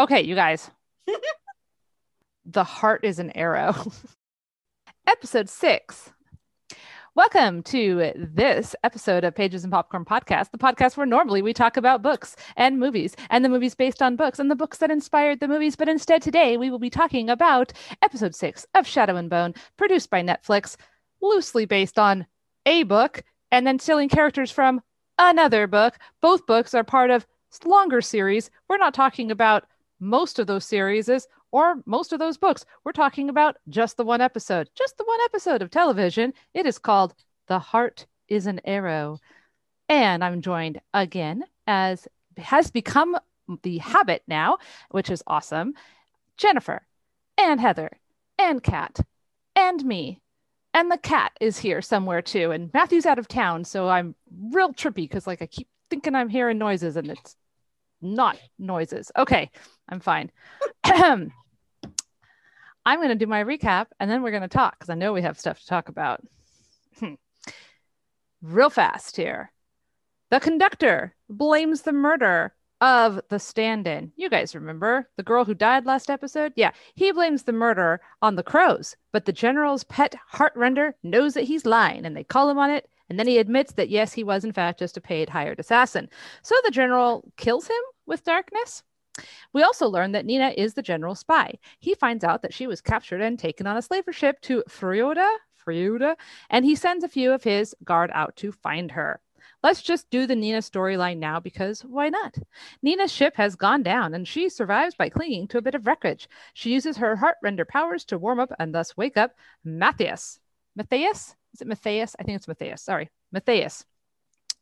Okay, you guys. the heart is an arrow. Episode six. Welcome to this episode of Pages and Popcorn Podcast, the podcast where normally we talk about books and movies and the movies based on books and the books that inspired the movies. But instead, today we will be talking about episode six of Shadow and Bone, produced by Netflix, loosely based on a book and then stealing characters from another book. Both books are part of longer series. We're not talking about most of those series or most of those books. We're talking about just the one episode, just the one episode of television. It is called The Heart is an Arrow. And I'm joined again, as has become the habit now, which is awesome. Jennifer and Heather and Kat and me. And the cat is here somewhere too. And Matthew's out of town. So I'm real trippy because like I keep thinking I'm hearing noises and it's not noises. Okay, I'm fine. I'm going to do my recap and then we're going to talk because I know we have stuff to talk about. Hmm. Real fast here. The conductor blames the murder of the stand in. You guys remember the girl who died last episode? Yeah, he blames the murder on the crows, but the general's pet heartrender knows that he's lying and they call him on it. And then he admits that yes, he was in fact just a paid hired assassin. So the general kills him with darkness. We also learn that Nina is the general spy. He finds out that she was captured and taken on a slaver ship to Fjerda, Fjerda, and he sends a few of his guard out to find her. Let's just do the Nina storyline now because why not? Nina's ship has gone down and she survives by clinging to a bit of wreckage. She uses her heart render powers to warm up and thus wake up Matthias. Matthias? Is it Matthias? I think it's Matthias. Sorry, Matthias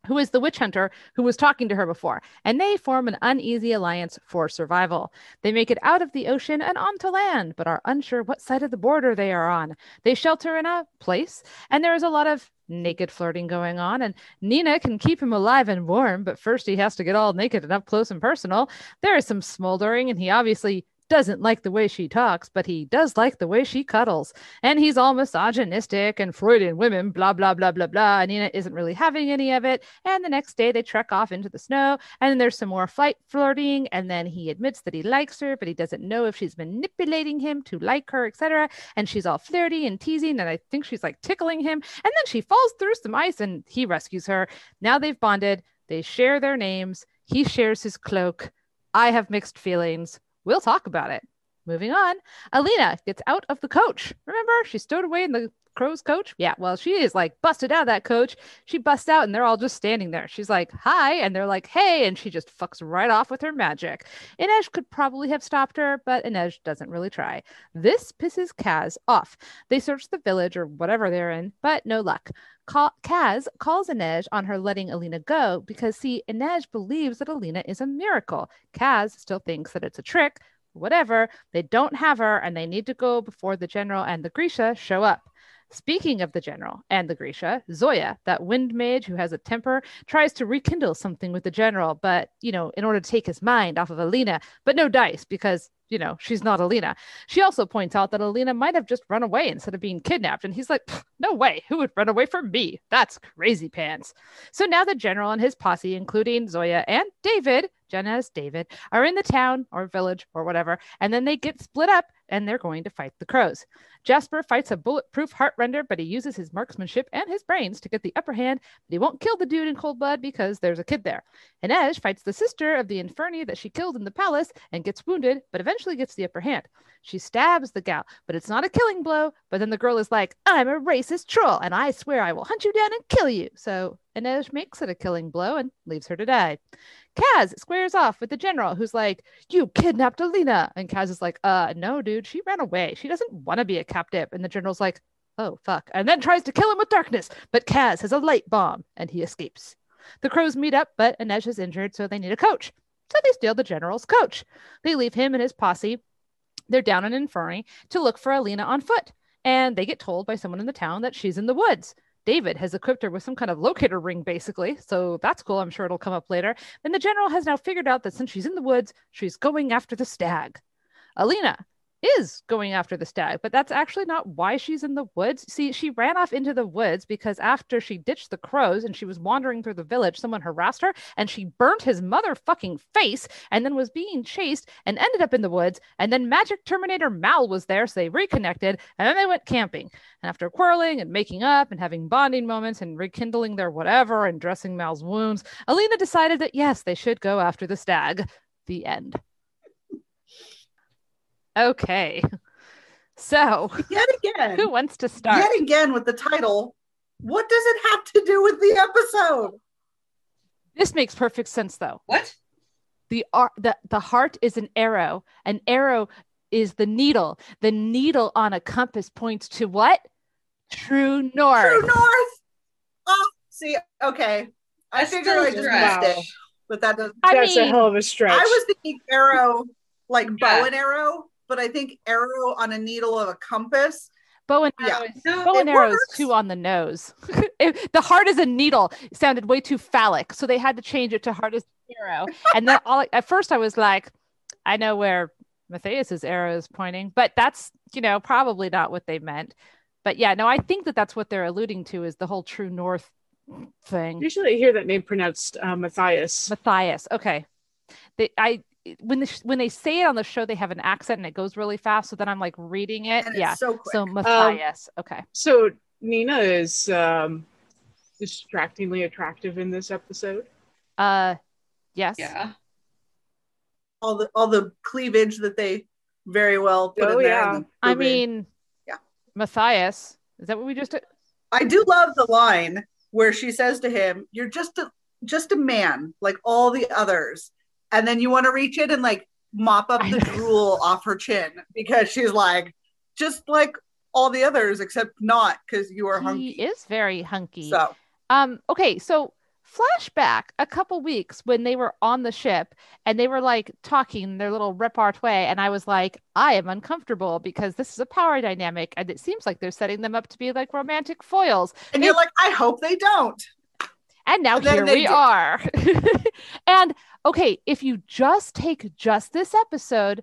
who is the witch hunter who was talking to her before, and they form an uneasy alliance for survival. They make it out of the ocean and onto land, but are unsure what side of the border they are on. They shelter in a place, and there is a lot of naked flirting going on, and Nina can keep him alive and warm, but first he has to get all naked and up close and personal. There is some smoldering, and he obviously doesn't like the way she talks, but he does like the way she cuddles. And he's all misogynistic and Fjerdan women, blah, blah, blah, blah, blah. And Nina isn't really having any of it. And the next day they trek off into the snow. And there's some more flight flirting. And then he admits that he likes her, but he doesn't know if she's manipulating him to like her, etc. And she's all flirty and teasing. And I think she's like tickling him. And then she falls through some ice and he rescues her. Now they've bonded. They share their names. He shares his cloak. I have mixed feelings. We'll talk about it. Moving on, Alina gets out of the coach. Remember, she stowed away in the crow's coach? Yeah, well, she is like busted out of that coach. She busts out and they're all just standing there. She's like, hi. And they're like, hey. And she just fucks right off with her magic. Inej could probably have stopped her, but Inej doesn't really try. This pisses Kaz off. They search the village or whatever they're in, but no luck. Kaz calls Inej on her letting Alina go because, see, Inej believes that Alina is a miracle. Kaz still thinks that it's a trick. Whatever, they don't have her and they need to go before the general and the Grisha show up. Speaking of the general and the Grisha, Zoya, that wind mage who has a temper, tries to rekindle something with the general, but, you know, in order to take his mind off of Alina, but no dice because you know, she's not Alina. She also points out that Alina might have just run away instead of being kidnapped. And he's like, no way. Who would run away from me? That's crazy pants. So now the general and his posse, including Zoya and David, Genya's David, are in the town or village or whatever. And then they get split up and they're going to fight the crows. Jasper fights a bulletproof heartrender, but he uses his marksmanship and his brains to get the upper hand, but he won't kill the dude in cold blood because there's a kid there. Inej fights the sister of the Inferni that she killed in the palace and gets wounded, but eventually gets the upper hand. She stabs the gal, but it's not a killing blow. But then the girl is like, I'm a racist troll, and I swear I will hunt you down and kill you. So Inej makes it a killing blow and leaves her to die. Kaz squares off with the general, who's like, You kidnapped Alina. And Kaz is like, Uh, no, dude, she ran away. She doesn't want to be a captive. And the general's like, Oh, fuck. And then tries to kill him with darkness. But Kaz has a light bomb and he escapes. The crows meet up, but Inej is injured, so they need a coach. So they steal the general's coach. They leave him and his posse. They're down in Inferni to look for Alina on foot. And they get told by someone in the town that she's in the woods. David has equipped her with some kind of locator ring, basically. So that's cool. I'm sure it'll come up later. And the general has now figured out that since she's in the woods, she's going after the stag. Alina is going after the stag, but that's actually not why she's in the woods. See, she ran off into the woods because after she ditched the crows and she was wandering through the village, someone harassed her and she burnt his motherfucking face and then was being chased and ended up in the woods. And then Magic Terminator Mal was there, so they reconnected and then they went camping. And after quarreling and making up and having bonding moments and rekindling their whatever and dressing Mal's wounds, Alina decided that yes, they should go after the stag. The end. Okay. So, Yet again. who wants to start? Yet again with the title. What does it have to do with the episode? This makes perfect sense though. What? The ar- the the heart is an arrow. An arrow is the needle. The needle on a compass points to what? True north. True North. Oh, see, okay. I That's figured still I a just stretch. missed it, but that doesn't. I That's a hell of a stretch. I was thinking arrow, like bow Yeah. and arrow, but I think arrow on a needle of a compass. bow and Yeah. arrow is No, bow and arrow is too on the nose. If the heart is a needle it sounded way too phallic, so they had to change it to heart is arrow. And then all at first I was like, I know where Matthias's arrow is pointing, but that's you know probably not what they meant. But yeah, no, I think that that's what they're alluding to is the whole true north thing. Usually I hear that name pronounced uh, Matthias. Matthias. Okay. They I when the when they say it on the show, they have an accent and it goes really fast. So then I'm like reading it. And yeah. it's so quick. So Matthias. okay. So Nina is um, distractingly attractive in this episode. Uh yes. Yeah. all the all the cleavage that they very well put Oh, in there. yeah. and the I mean Yeah. Matthias. Is that what we just did? I do love the line where she says to him, "You're just a just a man like all the others," and then you want to reach in and like mop up the drool off her chin because she's like just like all the others except not because you are He hunky. is very hunky. So Um, okay, so flashback a couple weeks when they were on the ship and they were like talking their little repartee, and I was like, I am uncomfortable because this is a power dynamic, and it seems like they're setting them up to be like romantic foils. and you're like, I hope they don't. And now And here we did. are. and okay, if you just take just this episode,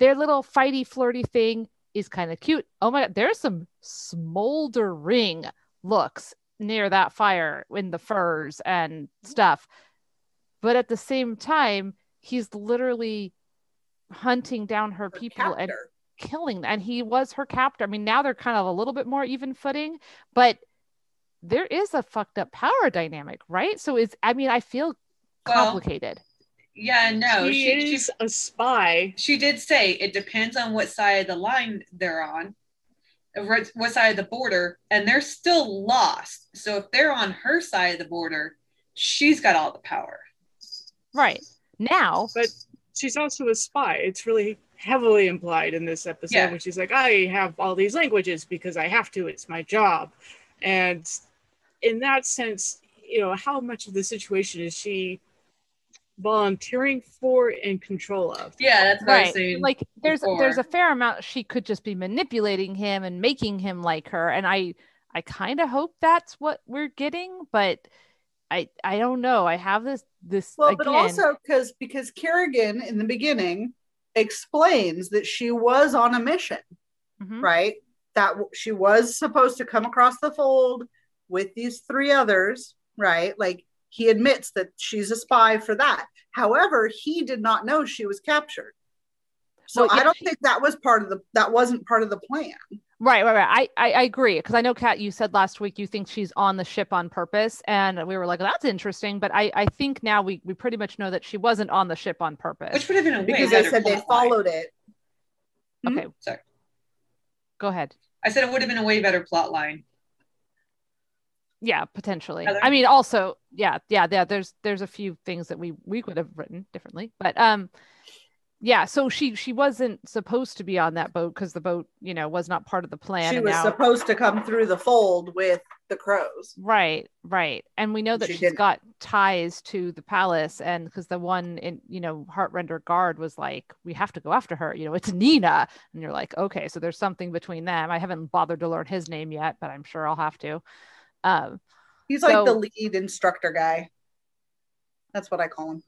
their little fighty flirty thing is kind of cute. Oh my god, there's some smoldering looks near that fire in the furs and stuff. But at the same time, he's literally hunting down her Her people and killing them. and he was her captor. I mean, now they're kind of a little bit more even footing, but there is a fucked up power dynamic, right? So it's I mean, I feel Well, complicated. yeah, no. she, She, she, a spy. she did say it depends on what side of the line they're on, what what side of the border, and they're still lost. So if they're on her side of the border, she's got all the power. right. Now, But she's also a spy. It's really heavily implied in this episode Yeah. when she's like, I have all these languages because I have to, it's my job. And in that sense, you know, how much of the situation is she volunteering for and control of? Yeah, that's what I was right. saying. Like there's there's a fair amount she could just be manipulating him and making him like her. And I I kind of hope that's what we're getting, but I I don't know. I have this this Well, again. but also because because Kirigan in the beginning explains that she was on a mission, Mhm. right? That she was supposed to come across the fold with these three others, right? Like he admits that she's a spy for that. However, he did not know she was captured. So Well, yeah, I don't think that was part of the that wasn't part of the plan. Right, right, right. I, I, I agree because I know, Kat, you said last week you think she's on the ship on purpose, and we were like, that's interesting. But I, I think now we, we pretty much know that she wasn't on the ship on purpose. which would have been a way Because they better said they plot line. followed it. Okay, hmm? Sorry, go ahead. I said it would have been a way better plot line. Yeah, potentially. Heather? I mean, also, yeah, yeah, yeah. There's there's a few things that we we could have written differently, but um, yeah. So she she wasn't supposed to be on that boat because the boat, you know, was not part of the plan. She and was now, supposed to come through the fold with the crows. Right, right. And we know that She she's didn't. got ties to the palace and because the one in, you know, Heartrender guard was like, we have to go after her. You know, it's Nina. And you're like, okay, so there's something between them. I haven't bothered to learn his name yet, but I'm sure I'll have to. Um, He's like So- the lead instructor guy. That's what I call him.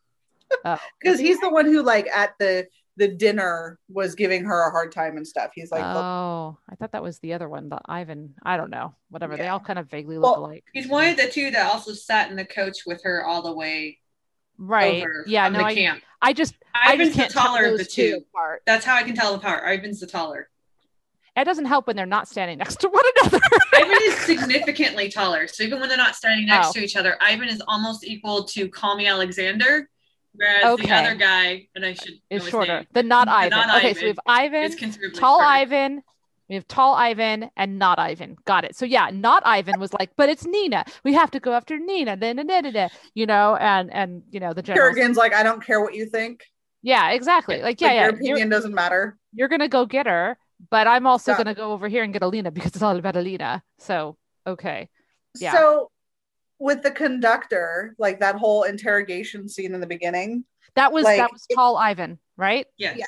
Because he's the one who, like, at the the dinner was giving her a hard time and stuff. He's like, "Look, oh, I thought that was the other one, the Ivan. I don't know. Whatever. They all kind of vaguely look Well, alike. He's one of the two that also sat in the coach with her all the way Right. over Yeah. No, the I, camp. I just I Ivan's just the taller of the two apart. That's how I can tell the apart. Ivan's the taller. It doesn't help when they're not standing next to one another. Ivan is significantly taller. So even when they're not standing next Oh. to each other, Ivan is almost equal to Call Me Alexander, whereas Okay. the other guy, and I should know is shorter. name, The not The Ivan. not okay, so we have Ivan, tall shorter. Ivan. We have tall Ivan and not Ivan. Got it. So yeah, not Ivan was like, but it's Nina. We have to go after Nina. Da, da, da, da, da, you know, and and you know the general. Kirigan's like, I don't care what you think. Yeah, exactly. Like yeah, Like, yeah. your You're, opinion doesn't matter. you're gonna go get her, but I'm also Yeah. gonna go over here and get Alina because it's all about Alina. So okay. Yeah. So with the conductor, like that whole interrogation scene in the beginning. That was Like, that was it- tall Ivan, right? Yeah. Yeah.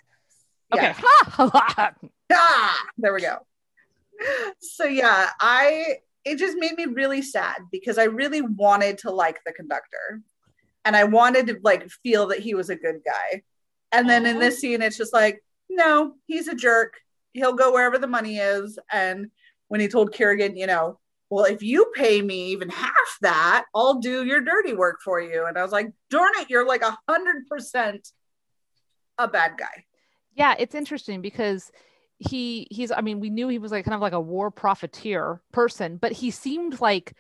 Okay. Yeah. Ah, there we go. So yeah, I it just made me really sad because I really wanted to like the conductor. And I wanted to like feel that he was a good guy. And then in this scene, it's just like, no, he's a jerk. He'll go wherever the money is. And when he told Kirigan, you know, well, if you pay me even half that, I'll do your dirty work for you. And I was like, darn it, you're like a hundred percent a bad guy. Yeah, it's interesting because he he's I mean, we knew he was like kind of like a war profiteer person, but he seemed like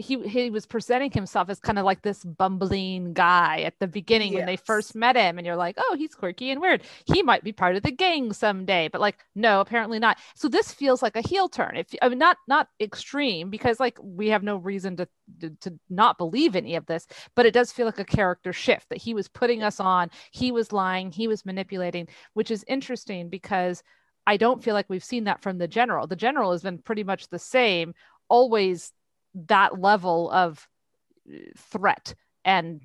he he was presenting himself as kind of like this bumbling guy at the beginning when they first met him and you're like, "Oh, he's quirky and weird. He might be part of the gang someday." But like, no, apparently not. So this feels like a heel turn. If I mean not not extreme because like we have no reason to to, to not believe any of this, but it does feel like a character shift that he was putting us on, he was lying, he was manipulating, which is interesting because I don't feel like we've seen that from the general. The general has been pretty much the same, always that level of threat and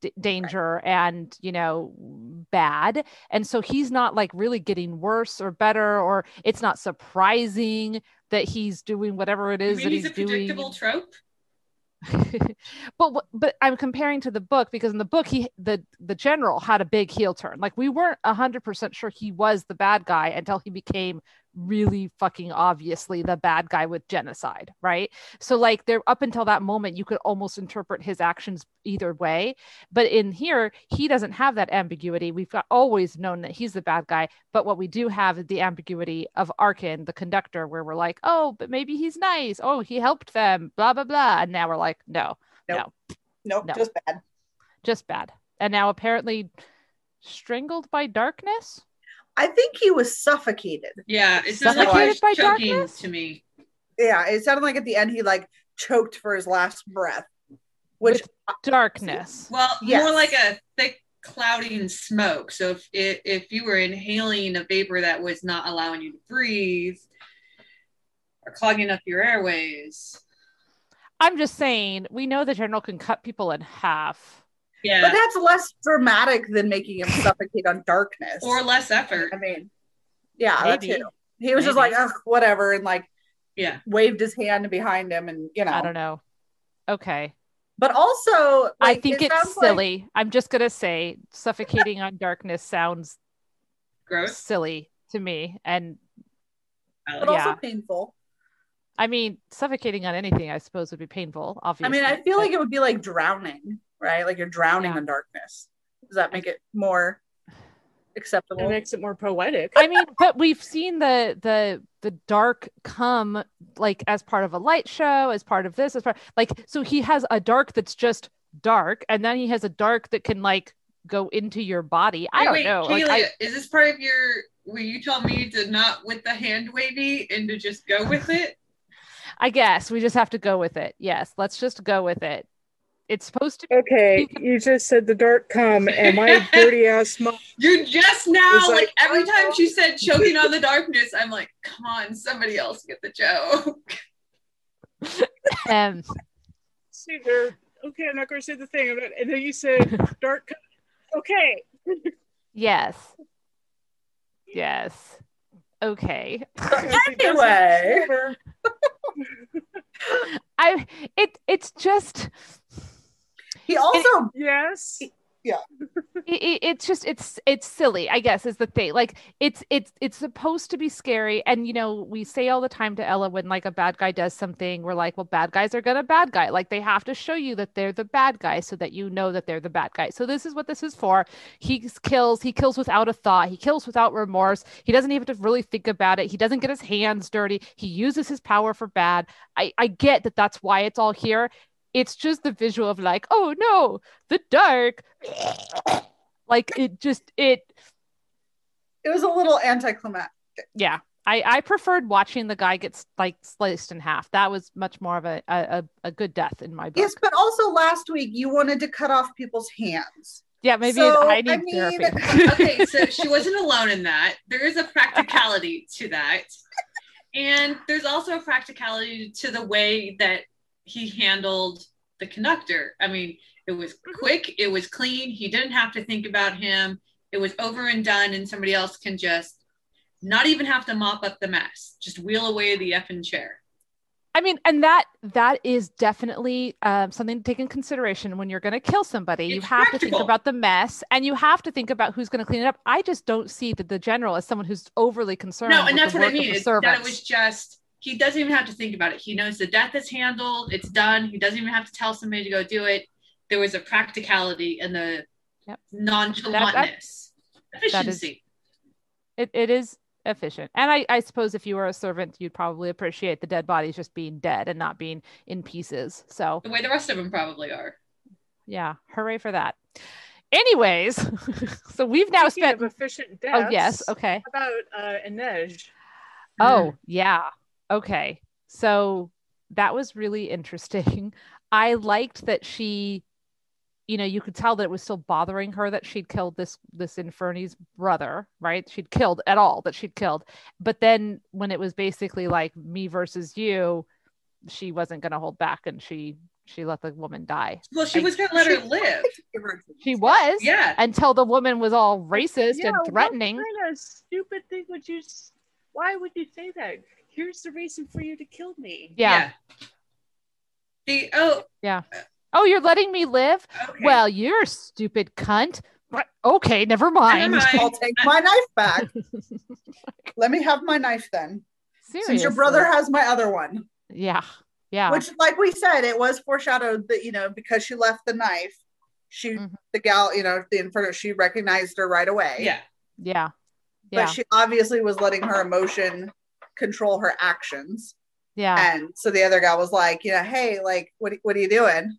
d- danger and you know bad and so he's not like really getting worse or better or it's not surprising that he's doing whatever it is that he's he's, a doing predictable trope. but but I'm comparing to the book because in the book he the the general had a big heel turn. Like we weren't hundred percent sure he was the bad guy until he became really fucking obviously the bad guy with genocide, right? So like there up until that moment you could almost interpret his actions either way. But in here he doesn't have that ambiguity. We've got always known that he's the bad guy, but what we do have is the ambiguity of Arkin, the conductor, where we're like, oh, but maybe he's nice. Oh, he helped them, blah blah blah. And now we're like, no, Nope, No. just bad. just bad. And now apparently strangled by darkness. I think he was suffocated. Yeah, it sounds like Suffocated he was by choking darkness? to me. Yeah, it sounded like at the end he like choked for his last breath, which Darkness. Well, Yes. more like a thick clouding smoke. So if, if if you were inhaling a vapor that was not allowing you to breathe or clogging up your airways. I'm just saying, we know the general can cut people in half. Yeah. but that's less dramatic than making him suffocate on darkness. or less effort. I mean, yeah, that too. He was just like, Ugh, whatever, and like Yeah. waved his hand behind him, and you know. I don't know. Okay. But also, I think it it's sounds like- silly. I'm just going to say suffocating on darkness sounds Gross. silly to me. And but also painful. I mean, suffocating on anything, I suppose, would be painful, Obviously, I mean, I feel but- like it would be like drowning, right? Like you're drowning Yeah. in darkness. Does that make it more acceptable? It makes it more poetic. I mean, but we've seen the the the dark come like as part of a light show, as part of this, as part like so he has a dark that's just dark, and then he has a dark that can like go into your body. I Wait, don't wait, know. Like, I, is this part of your where you tell me to not with the hand wavy and to just go with it? I guess we just have to go with it. Yes, let's just go with it. It's supposed to. Be- okay, you just said the dark come, and my dirty ass mom. You're just now like, like, every time she said choking on the darkness, I'm like, come on, somebody else get the joke. Um, See there. Okay, I'm not going to say the thing. I'm And then you said dark. come. Okay. yes. Yes. Okay. Anyway. I. It. It's just. He also Yes. Yeah. it, it- it's just it's it's silly i guess is the thing. Like it's it's it's supposed to be scary. And you know we say all the time to ella when like a bad guy does something we're like well bad guys are gonna bad guy. Like they have to show you that they're the bad guy so that you know that they're the bad guy. So this is what this is for. He kills he kills without a thought. He kills without remorse. He doesn't even have to really think about it. He doesn't get his hands dirty. He uses his power for bad. I i get that that's why it's all here it's just the visual of like oh no the dark like it just it It was a little anticlimactic. yeah i i preferred watching the guy get like sliced in half that was much more of a a, a- a good death in my book Yes, but also last week you wanted to cut off people's hands. yeah maybe so, i I need mean- therapy okay, so she wasn't alone in that. There is a practicality to that. And there's also a practicality to the way that he handled the conductor. I mean, it was quick, it was clean, he didn't have to think about him. It was over and done, and somebody else can just not even have to mop up the mess, just wheel away the effing chair. I mean, and that that is definitely um, something to take in consideration when you're going to kill somebody. you It's have to think about the mess, and you have to think about who's going to clean it up. I just don't see that the general as someone who's overly concerned. No, and that's what I mean. that it was just he doesn't even have to think about it. He knows the death is handled, it's done. He doesn't even have to tell somebody to go do it. There was a practicality and the Yep. nonchalantness, that is- efficiency. It, it is efficient, and I, I suppose if you were a servant, you'd probably appreciate the dead bodies just being dead and not being in pieces. So the way the rest of them probably are. yeah, hooray for that. Anyways, so we've now Speaking spent. of efficient deaths. Oh yes, okay. How about uh, Inej? Oh, yeah. Okay. So that was really interesting. I liked that she, you know, you could tell that it was still bothering her that she'd killed this this Inferni's brother, right? She'd killed at all that she'd killed. But then when it was basically like me versus you, she wasn't going to hold back and she she let the woman die. Well, she I- was gonna let her live. She was Yeah. until the woman was all racist Yeah, and threatening. what kind of stupid thing would you? Why would you say that? Here's the reason for you to kill me. Yeah. The oh Yeah. Oh, you're letting me live? okay. Well, you're a stupid cunt. But- Okay, never mind. Never mind. I'll take my knife back. Let me have my knife then. Since your brother has my other one. Yeah. Yeah. Which, like we said, it was foreshadowed that, you know, because she left the knife, she, Mhm. the gal, you know, the inferno, she recognized her right away. yeah. yeah. But Yeah. she obviously was letting her emotion control her actions. Yeah. And so the other guy was like, you know, hey, like, what, what are you doing?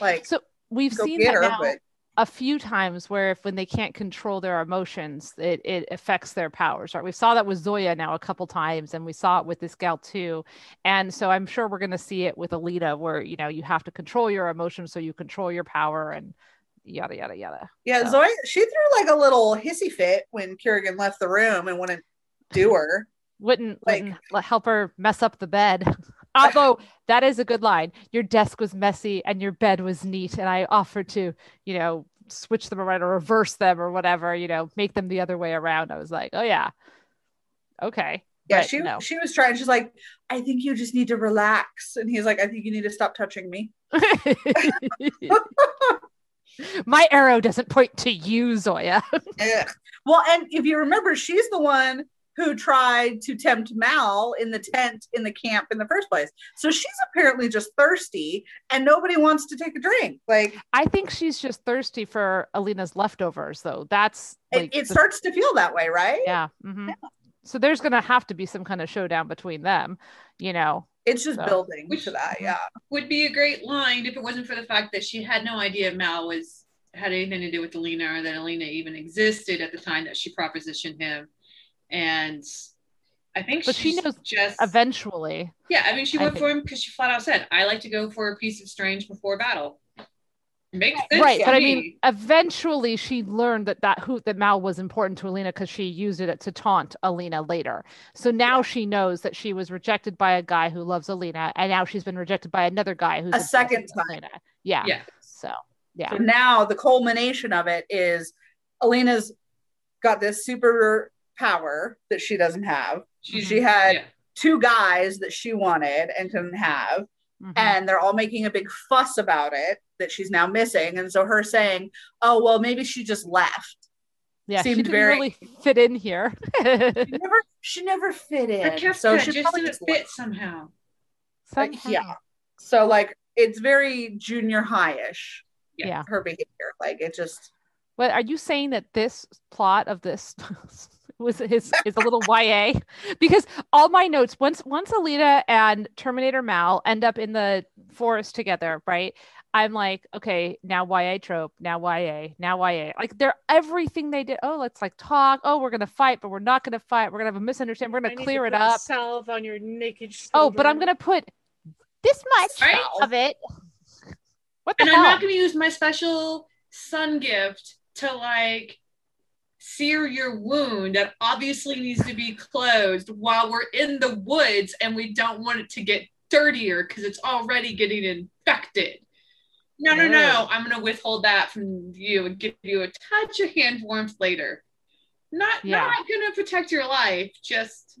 Like, So we've seen that her. now But a few times where if when they can't control their emotions, it, it affects their powers, right? We saw that with Zoya now a couple times, and we saw it with this gal too. And so I'm sure we're gonna see it with Alina, where you know you have to control your emotions so you control your power and yada yada yada. yeah, So- Zoe, she threw like a little hissy fit when Kirigan left the room and wouldn't do her. Wouldn't, Like- wouldn't help her mess up the bed. Although that is a good line. Your desk was messy and your bed was neat, and I offered to, you know, switch them around or reverse them or whatever, you know, make them the other way around. I was like, oh yeah, okay. Yeah, But she no. she was trying. She's like, I think you just need to relax. And he's like, I think you need to stop touching me. My arrow doesn't point to you, Zoya. Well, and if you remember, she's the one who tried to tempt Mal in the tent in the camp in the first place. So she's apparently just thirsty and nobody wants to take a drink. Like I think she's just thirsty for Alina's leftovers, though. That's it, like it the- starts to feel that way, right? yeah. mhm. So there's gonna have to be some kind of showdown between them, you know. It's just So- building Which- to that. Yeah. Would be a great line if it wasn't for the fact that she had no idea Mal was had anything to do with Alina or that Alina even existed at the time that she propositioned him. And I think But she knows just Eventually, Yeah, I mean, she I went for him because she flat out said, "I like to go for a piece of strange before battle." Makes sense, right? to But I mean, eventually she learned that that hoot that Mal was important to Alina because she used it to taunt Alina later. So now she knows that she was rejected by a guy who loves Alina, and now she's been rejected by another guy who's A second time. Alina. Yeah. yeah, So yeah. So now the culmination of it is Alina's got this super power that she doesn't have. she, She had yeah. two guys that she wanted and couldn't have. Mhm. and they're all making a big fuss about it that she's now missing. And so her saying, "Oh well, maybe she just left." Yeah, she seemed didn't very- really fit in here. She never, she never fit in. Her so she just probably just fit left. somehow. Like, Somehow. yeah. So like it's very junior high-ish. Yeah. Her behavior, like it just. But are you saying that this plot of this was his is a little YA? Because all my notes once once Alina and Terminator Mal end up in the forest together, right? I'm like, okay, now YA trope, now YA, now YA. Like they're everything they did. Oh, let's like talk. Oh, we're gonna fight, but we're not gonna fight. We're gonna have a misunderstanding. We're gonna need clear to it put up. Salve on your naked. Oh, but I'm gonna put this much Right? of it. What the And hell? I'm not going to use my special sun gift to like sear your wound that obviously needs to be closed while we're in the woods and we don't want it to get dirtier because it's already getting infected. No, no, No. I'm going to withhold that from you and give you a touch of hand warmth later. Not, Yeah. not going to protect your life. Just,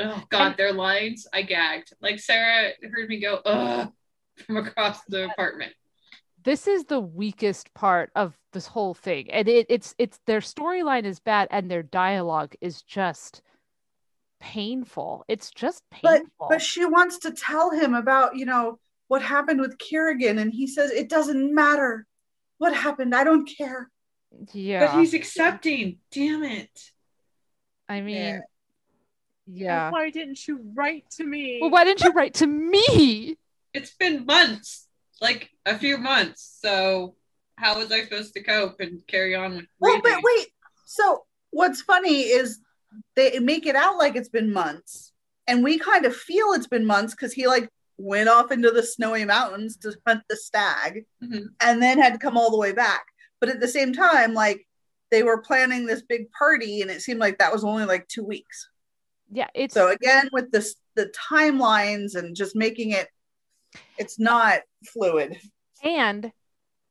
oh God, their lines. I gagged. Like Sarah heard me go, ugh, from across the apartment. This is the weakest part of this whole thing and it, it's it's their storyline is bad and their dialogue is just painful it's just But painful but she wants to tell him about you know what happened with Kirigan, and he says it doesn't matter what happened. I don't care. yeah But he's accepting. Damn it. i mean Yeah. yeah, Why didn't you write to me? well why didn't you write to me It's been months, like a few months. So how was I supposed to cope and carry on with Well, but wait. So what's funny is they make it out like it's been months, and we kind of feel it's been months because he like went off into the snowy mountains to hunt the stag, Mhm. and then had to come all the way back. But at the same time, like they were planning this big party, and it seemed like that was only like two weeks. yeah it's So again, with this the timelines and just making it, it's not fluid. and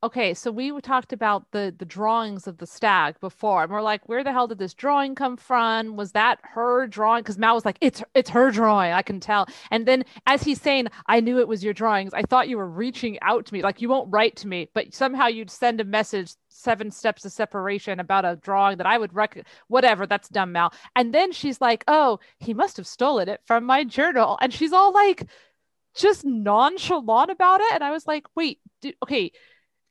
okay so we talked about the the drawings of the stag before and we're like where the hell did this drawing come from? Was that her drawing? Because mal was like it's it's her drawing i can tell. And then as he's saying i knew it was your drawings. I thought you were reaching out to me. Like you won't write to me but somehow you'd send a message seven steps of separation about a drawing that i would rec whatever that's dumb mal. And then she's like oh he must have stolen it from my journal. And she's all like just nonchalant about it. And i was like wait do, okay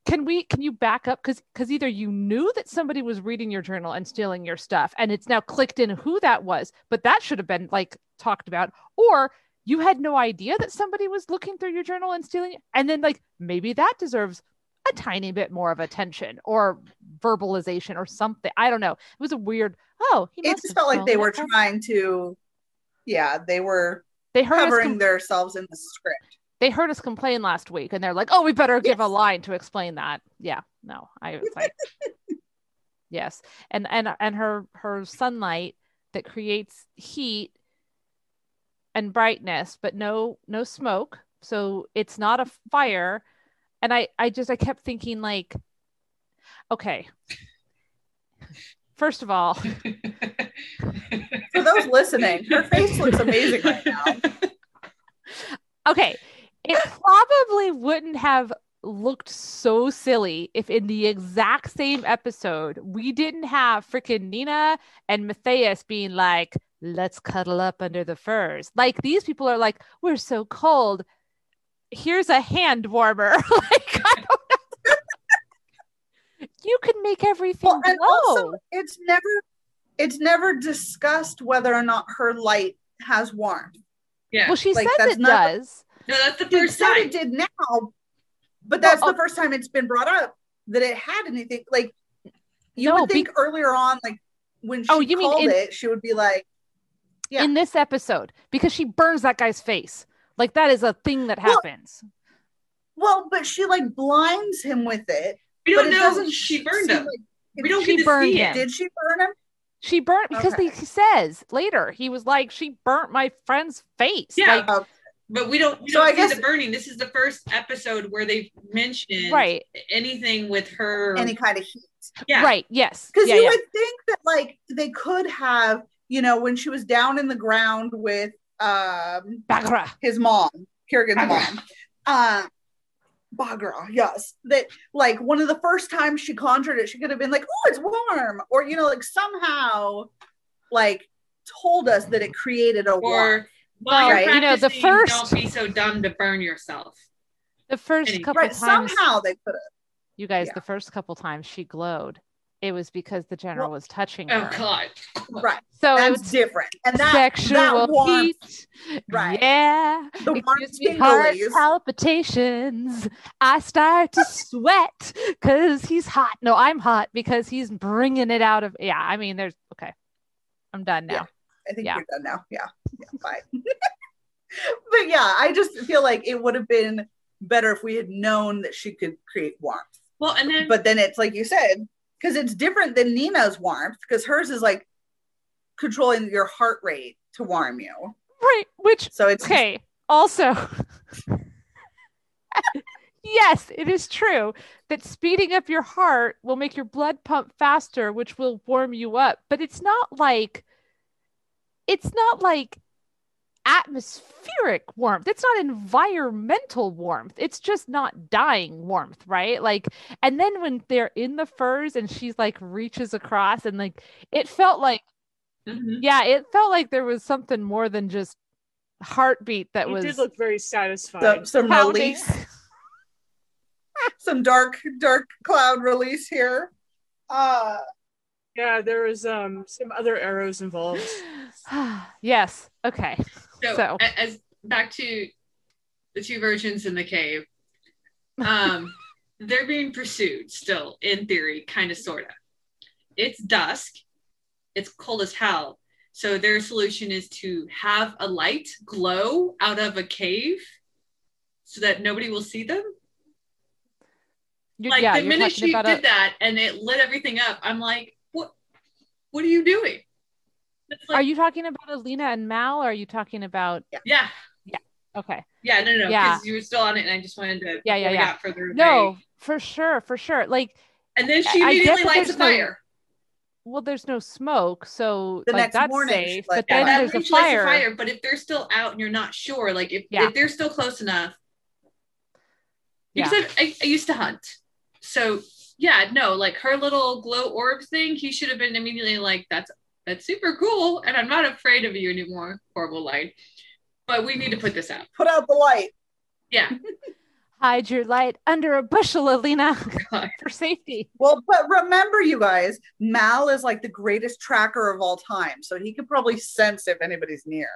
can we can you back up? Because because either you knew that somebody was reading your journal and stealing your stuff and it's now clicked in who that was but that should have been like talked about. Or you had no idea that somebody was looking through your journal and stealing it. And then like maybe that deserves a tiny bit more of attention or verbalization or something. I don't know. It was a weird oh he It just felt like they were trying to, yeah, they were they heard us covering com- themselves in the script. they heard us complain last week and they're like, oh, we better give a line to explain that. Yeah, no, I was like, yes. And, and, and her, her sunlight that creates heat and brightness, but no, no smoke. So it's not a fire. And I, I just, I kept thinking like, okay, first of all, For those listening, her face looks amazing right now. okay it probably wouldn't have looked so silly if in the exact same episode we didn't have freaking nina and matthias being like let's cuddle up under the furs like these people are like we're so cold here's a hand warmer like I don't know. you can make everything Well, glow also, it's never, it's never discussed whether or not her light has warmth. yeah. well she like, says it not- does no, that's the It first said time. it did now, but that's Well, the uh, first time it's been brought up that it had anything. Like you No, would think earlier on, like when oh, she Oh, you mean called in- it, she would be like, Yeah. in this episode because she burns that guy's face. Like that is a thing that happens. well, but she like blinds him with it. we but don't know doesn't she seem burned him. like- we don't She get to see him. Did she burn him? She burnt because Okay. he says later he was like she burnt my friend's face. Yeah. Like, Oh, But we don't we So don't I see guess- the burning. This is the first episode where they've mentioned right, anything with her. any kind of heat. yeah. right, yes, Because yeah, you yeah. would think that like they could have, you know, when she was down in the ground with um Bagra. his mom, Kirigan's Bagra. mom, uh, Bagra, yes. That like one of the first times she conjured it, she could have been like, "Oh, it's warm," or you know, like somehow, like told us that it created a war. Or while Right. you're know, the practicing, first- don't be so dumb to burn yourself. The first Any- couple Right? times, Somehow they could have. you guys, yeah. the first couple times she glowed, it was because the general was touching Oh her. God. Right. So it That's was different. And that sexual that warmth, heat. Right. Yeah. the It warmth gives me heart palpitations. I start to sweat because he's hot. No, I'm hot because he's bringing it out of. Yeah, I mean, there's okay. I'm done now. Yeah. I think Yeah. you're done now. Yeah. Yeah. Bye. but yeah, I just feel like it would have been better if we had known that she could create warmth. Well, and then But then it's like you said, because it's different than Nina's warmth, because hers is like controlling your heart rate to warm you. Right. Which So it's okay. Also, yes, it is true that speeding up your heart will make your blood pump faster, which will warm you up. But it's not like it's not like atmospheric warmth. It's not environmental warmth. It's just not dying warmth, right? Like, and then when they're in the furs and she's like reaches across and like it felt like Mhm. yeah, it felt like there was something more than just heartbeat that He was did look very satisfied. some, some pounding. release, some dark, dark cloud release here. Uh yeah, there was um some other arrows involved. yes. Okay. So, So- as back to the two virgins in the cave, um, they're being pursued still, in theory, kind of, sort of. It's dusk. It's cold as hell. So their solution is to have a light glow out of a cave, so that nobody will see them. You- Like yeah, the minute she did a, that and it lit everything up, I'm like, what? What are you doing? It's like, are you talking about Alina and Mal or are you talking about yeah, Yeah. okay. yeah, no, no, no, Yeah. you were still on it, and I just wanted to. Yeah, yeah, before we yeah. got further No, for sure, for sure. Like And then she I- I get immediately lights a there's no- fire. well, there's no smoke, so The like next that's morning, safe. she But Yeah, then that there's a means she lights fire. But if they're still out and you're not sure, like if, Yeah. if they're still close enough, Yeah. because I, I used to hunt, so yeah, no, like her little glow orb thing, he should have been immediately like, "That's that's super cool," and I'm not afraid of you anymore. Horrible light, but we need to put this out. put out the light. Yeah, Hide your light under a bushel, Alina, God. for safety. Well, but remember, you guys, Mal is like the greatest tracker of all time, so he could probably sense if anybody's near.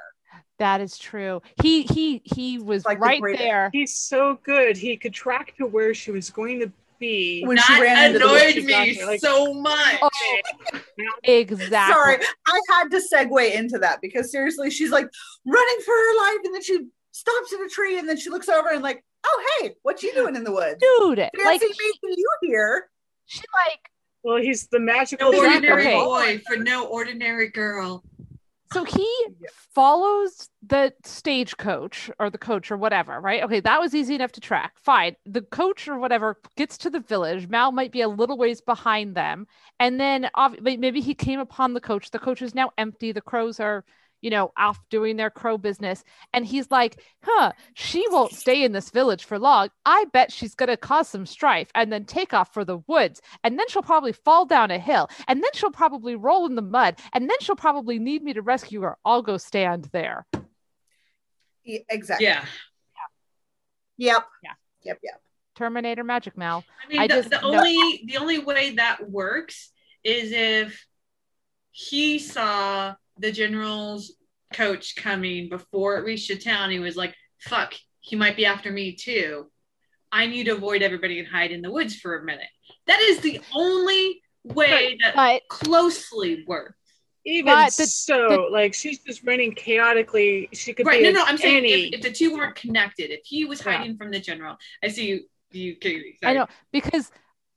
That is true. He he he was Like right greatest. there. He's so good. He could track to where she was going to be. When she that ran annoyed bushes. me Exactly, like- so much. Oh, exactly. Sorry, I had to segue into that because seriously, she's like running for her life, and then she stops in a tree, and then she looks over and like, "Oh, hey, what you doing in the woods? Dude, Fancy like meeting you here." she like Well, he's the magical No Exactly. ordinary Okay. boy for no ordinary girl. So he follows the stagecoach or the coach or whatever, right? Okay, that was easy enough to track. Fine. The coach or whatever gets to the village. Mal might be a little ways behind them. And then maybe he came upon the coach. The coach is now empty. The crows are, you know, off doing their crow business. And he's like, huh, she won't stay in this village for long. I bet she's going to cause some strife and then take off for the woods. And then she'll probably fall down a hill. And then she'll probably roll in the mud. And then she'll probably need me to rescue her. I'll go stand there. E- Exactly. Yeah. Yep. Yeah. Yep. Yep. Terminator Magic Mal. I mean, I the, just the know- only the only way that works is if he saw the general's coach coming before it reached the town. He was like, "Fuck, he might be after me too. I need to avoid everybody and hide in the woods for a minute." That is the only way that But closely works. Even But the- so, the- like she's just running chaotically. She could Right? be No, no. I'm saying if, if the two weren't connected, if he was Yeah. hiding from the general, I see you. You, Katie, I know because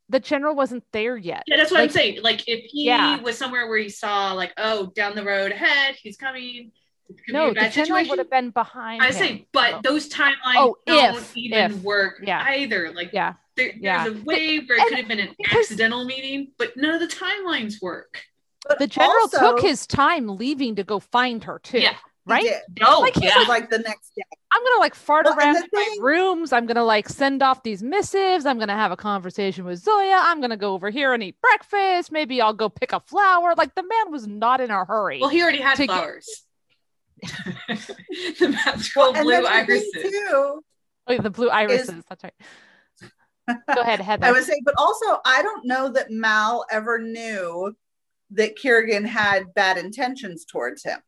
the general wasn't there yet. Yeah, that's what I'm saying. Like if he Yeah. was somewhere where he saw like, oh, down the road ahead, he's coming. It could be No, the bad general situation. would have been behind. I say, but those timelines Oh, don't if- even if. work Yeah. either. Like Yeah. there, Yeah. there's a way where it and could have been an because- accidental meeting, but none of the timelines work. But The general also- took his time leaving to go find her too. Yeah. He right? did. No, Like, yeah. was like the next day. I'm gonna like fart Well, around the in my thing- rooms. I'm gonna like send off these missives. I'm gonna have a conversation with Zoya. I'm gonna go over here and eat breakfast. Maybe I'll go pick a flower. Like the man was not in a hurry. Well, he already had To get- flowers. the magical And blue then the thing, irises. too, oh, yeah, the blue irises. That's right. Go ahead, Heather. I would say, but also I don't know that Mal ever knew that Kirigan had bad intentions towards him.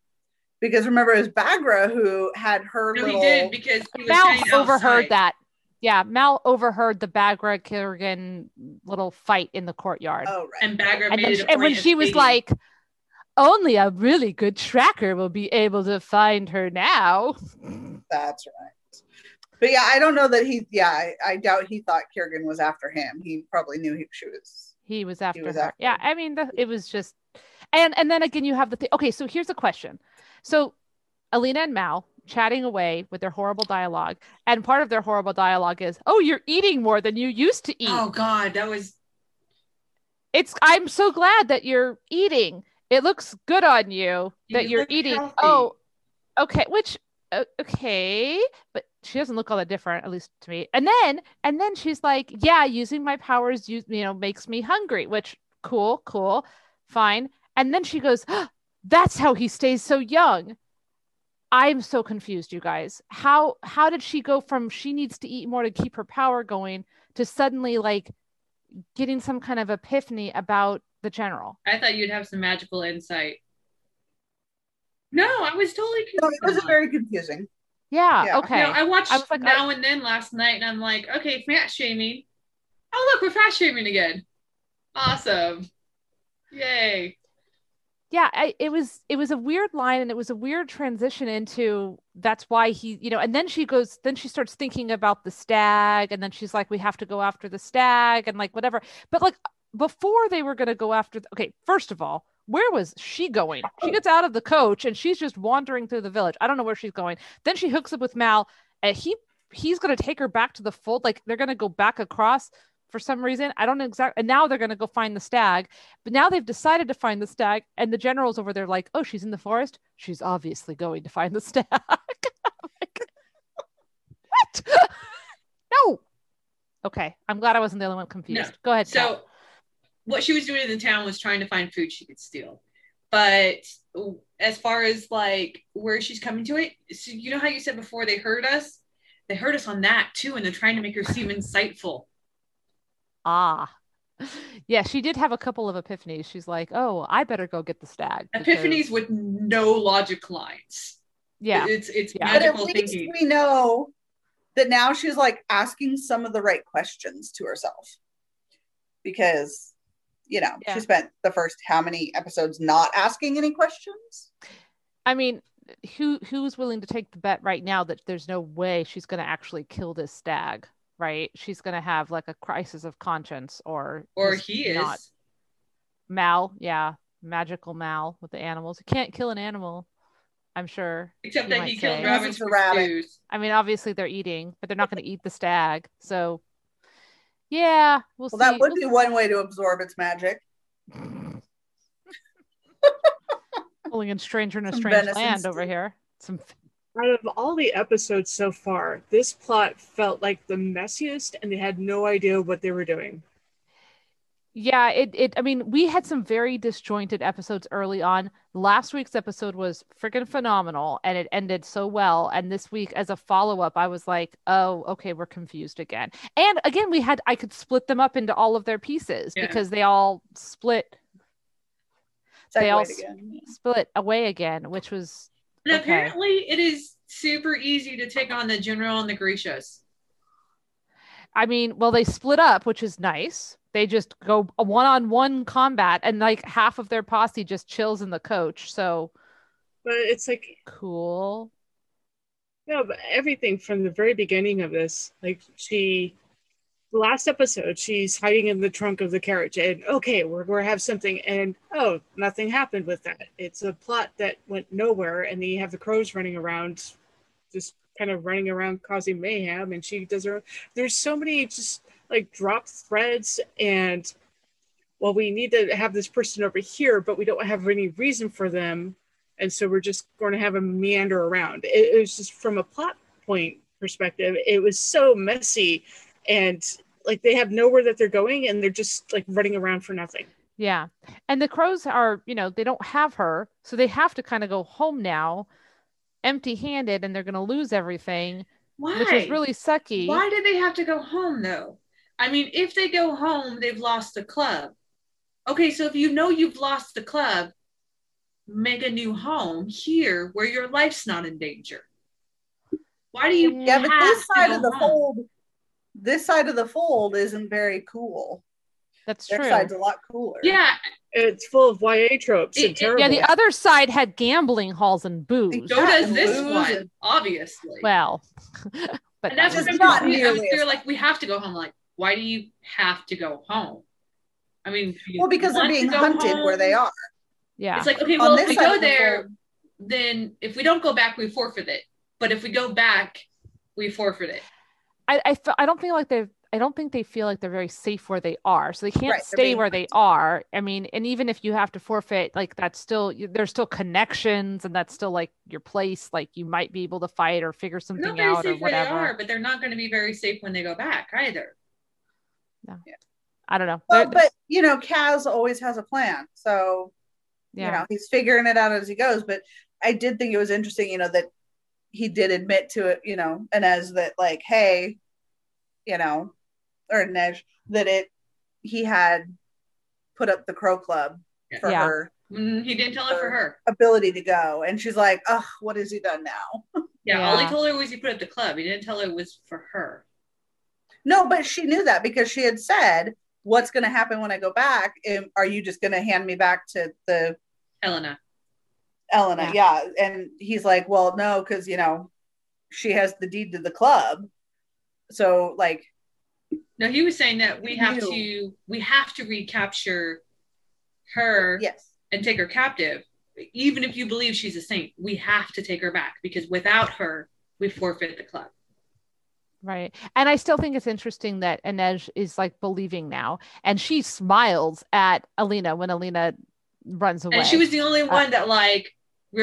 Because remember, it was Bagra who had her No, little. he did because he was Mal overheard outside. that. Yeah, Mal overheard the Bagra Kirigan little fight in the courtyard. Oh, right. And Bagra and, made then it she- a and when she was stating- like, only a really good tracker will be able to find her now. That's right. But yeah, I don't know that he. Yeah, I, I doubt he thought Kirigan was after him. He probably knew he, she was. He was after was her. after yeah, her. I mean, the, it was just, and and then again, you have the thing. Okay, so here's a question. So, Alina and Mal chatting away with their horrible dialogue, and part of their horrible dialogue is, "Oh, you're eating more than you used to eat." Oh God, that was It's. I'm so glad that you're eating. It looks good on you that You you're eating. healthy. Oh, okay. Which, uh, okay, but she doesn't look all that different, at least to me. And then, and then she's like, "Yeah, using my powers, you you know, makes me hungry." Which, cool, cool, fine. And then she goes, ah, "That's how he stays so young." I'm so confused, you guys. How how did she go from she needs to eat more to keep her power going to suddenly like getting some kind of epiphany about the general? I thought you'd have some magical insight. No, I was totally No, confused. it was very confusing. Yeah. Yeah. Okay. No, I watched I like, now and then last night, and I'm like, okay, fat shaming. Oh look, we're fat shaming again. Awesome. Yay. Yeah I, it was it was a weird line and it was a weird transition into that's why he you know and then she goes then she starts thinking about the stag and then she's like we have to go after the stag and like whatever. But like before they were going to go after the, okay first of all where was she going? She gets out of the coach and she's just wandering through the village. I don't know where she's going. Then she hooks up with mal and he he's going to take her back to the fold. Like they're going to go back across for some reason i don't know exactly and now they're going to go find the stag but now they've decided to find the stag, and the general's over there like, oh, she's in the forest. She's obviously going to find the stag. Like, what? no. Okay, I'm glad I wasn't the only one confused. Go ahead. Kat. So, what she was doing in the town was trying to find food she could steal. But as far as like where she's coming to it, so you know how you said before they heard us? They heard us on that too, and they're trying to make her seem insightful. Ah, yeah, she did have a couple of epiphanies. She's like, oh, I better go get the stag. because- Epiphanies with no logic lines. Yeah, It's it's Yeah. But at magical least thinking. we know that now she's like asking some of the right questions to herself. Because, you know, Yeah. she spent the first how many episodes not asking any questions? I mean, who who's willing to take the bet right now that there's no way she's going to actually kill this stag? Right? She's going to have like a crisis of conscience, or Or just he is. not. Mal, yeah, magical Mal with the animals. You can't kill an animal. I'm sure. Except that might he killed rabbits Unless it's a for rabbit. stews. I mean, obviously they're eating, but they're not going to eat the stag. So, yeah, we'll, Well, see. that would be one way to absorb its magic. pulling in stranger in a Some strange land over here. Some Out of all the episodes so far, this plot felt like the messiest, and they had no idea what they were doing. Yeah, it, it I mean, we had some very disjointed episodes early on. Last week's episode was freaking phenomenal and it ended so well. And this week, as a follow-up, I was like, oh, okay, we're confused again. And again, we had I could split them up into all of their pieces Yeah. because they all split They all again. split away again, which was And Okay. apparently, it is super easy to take on the general and the Grishas. I mean, well, they split up, which is nice. They just go one-on-one combat and like half of their posse just chills in the coach. So But it's like cool. No, but everything from the very beginning of this, like she, the last episode, she's hiding in the trunk of the carriage, and okay, we're going to have something, and oh, nothing happened with that. It's a plot that went nowhere, and then you have the crows running around, just kind of running around causing mayhem, and she does her. There's so many just like dropped threads, and well, we need to have this person over here, but we don't have any reason for them and so we're just going to have him meander around. It, it was just from a plot point perspective, it was so messy, and like they have nowhere that they're going, and they're just like running around for nothing. Yeah. And the crows are, you know, they don't have her. So they have to kind of go home now empty handed and they're going to lose everything, Why? which is really sucky. Why did they have to go home though? I mean, if they go home, they've lost the club. Okay, so if you know you've lost the club, make a new home here where your life's not in danger. Why do you? Yeah, but have this to side go of the home? fold, this side of the fold isn't very cool. That's Their true. side's a lot cooler. Yeah, It's full of YA tropes It- and terrible. Yeah, the other side had gambling halls and booze. so does and this one, and- obviously. Well, but and that's that what was- I'm not confused. nearly They're like, we have to go home. Like, why do you have to go home? I mean, Well, because they're being hunted home? where they are. yeah. It's like, okay, well, if we go of the there, fold- then if we don't go back, we forfeit it. But if we go back, we forfeit it. I I, fe- I don't feel like they're I don't think they feel like they're very safe where they are. So they can't Right, stay being where they are. I mean, and even if you have to forfeit, like that's still there's still connections and that's still like your place. Like you might be able to fight or figure something out or safe where they are, but they're not going to be very safe when they go back either. Yeah. I don't know. Well, They're- but you know, Kaz always has a plan. So yeah. you know, he's figuring it out as he goes. But I did think it was interesting, you know, that he did admit to it, you know, and as that like, hey, you know, or Nej, that it he had put up the Crow Club for Yeah. her Mm, he didn't tell her for her. ability to go. And she's like, oh, what has he done now? Yeah, all he told her was he put up the club. He didn't tell her it was for her. No, but she knew that because she had said, What's going to happen when I go back? Am- Are you just going to hand me back to the Helena. Elena? Yeah. And he's like, Well, no, because, you know, she has the deed to the club. So, like, No, he was saying that we have knew. to we have to recapture her yes. and take her captive. Even if you believe she's a saint, we have to take her back because without her, we forfeit the club. Right. And I still think it's interesting that Inej is like believing now. And she smiles at Alina when Alina runs away. And she was the only Uh, one that like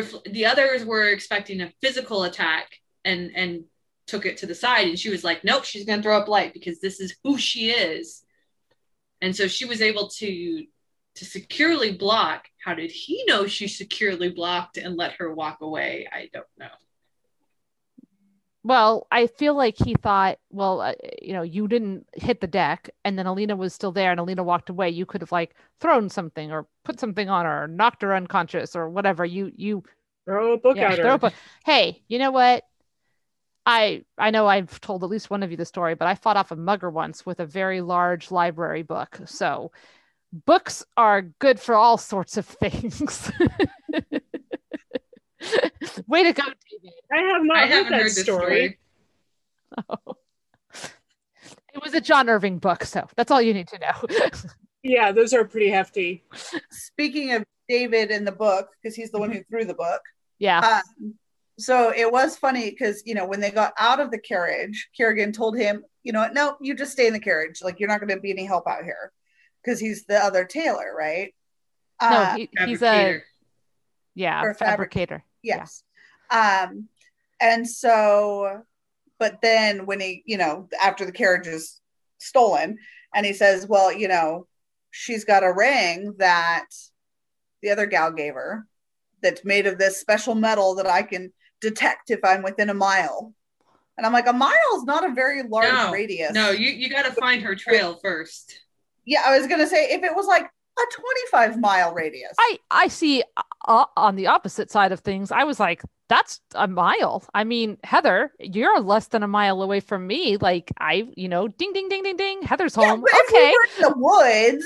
the others were expecting a physical attack and and took it to the side. And she was like nope she's going to throw up light because this is who she is. And so she was able to to securely block. How did he know she securely blocked and let her walk away? I don't know Well, I feel like he thought, well, uh, you know, you didn't hit the deck, and then Alina was still there, and Alina walked away. You could have like thrown something or put something on her, or knocked her unconscious, or whatever. You you Throw a book yeah, at her. a- hey, you know what? I I know I've told at least one of you the story, but I fought off a mugger once with a very large library book. So books are good for all sorts of things. Way to go, David. I have not i heard that heard this story. story, It was a John Irving book, so that's all you need to know. Yeah, those are pretty hefty. Speaking of David in the book, because he's the one who threw the book. yeah. Um, so it was funny because you know when they got out of the carriage, Kirigan told him, you know, what, no, you just stay in the carriage. Like you're not going to be any help out here because he's the other tailor, right? No, Uh, he, he's a yeah, Or fabric- fabricator. yes. Um, and so, but then when he, you know, after the carriage is stolen, and he says, well, you know, she's got a ring that the other gal gave her that's made of this special metal that I can detect if I'm within a mile. And I'm like, a mile is not a very large no, radius. no you, you got to find her trail first Yeah, I was gonna say if it was like a 25 mile radius. I I see uh, on the opposite side of things. I was like, that's a mile. I mean, Heather, you're less than a mile away from me. Like I, you know, ding ding ding ding ding. Heather's Yeah, home. but if we okay. in the woods,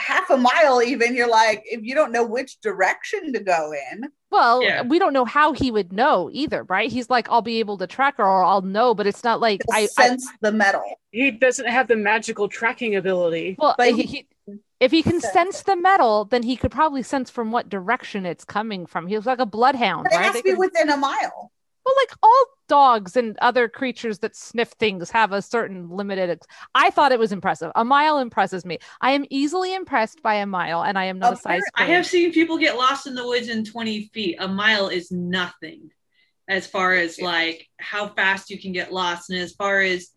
half a mile even, you're like, if you don't know which direction to go in. Well, Yeah. we don't know how he would know either, right? He's like, I'll be able to track her or I'll know, but it's not like to I, I sense the metal. He doesn't have the magical tracking ability. well, But he, he, if he can sense the metal, then he could probably sense from what direction it's coming from. He was like a bloodhound, But it right? has They to be could- within a mile. Well, like all dogs and other creatures that sniff things have a certain limited. Ex- I thought it was impressive. A mile impresses me. I am easily impressed by a mile, and I am not a size. I have seen people get lost in the woods in 20 feet. A mile is nothing as far as like how fast you can get lost and as far as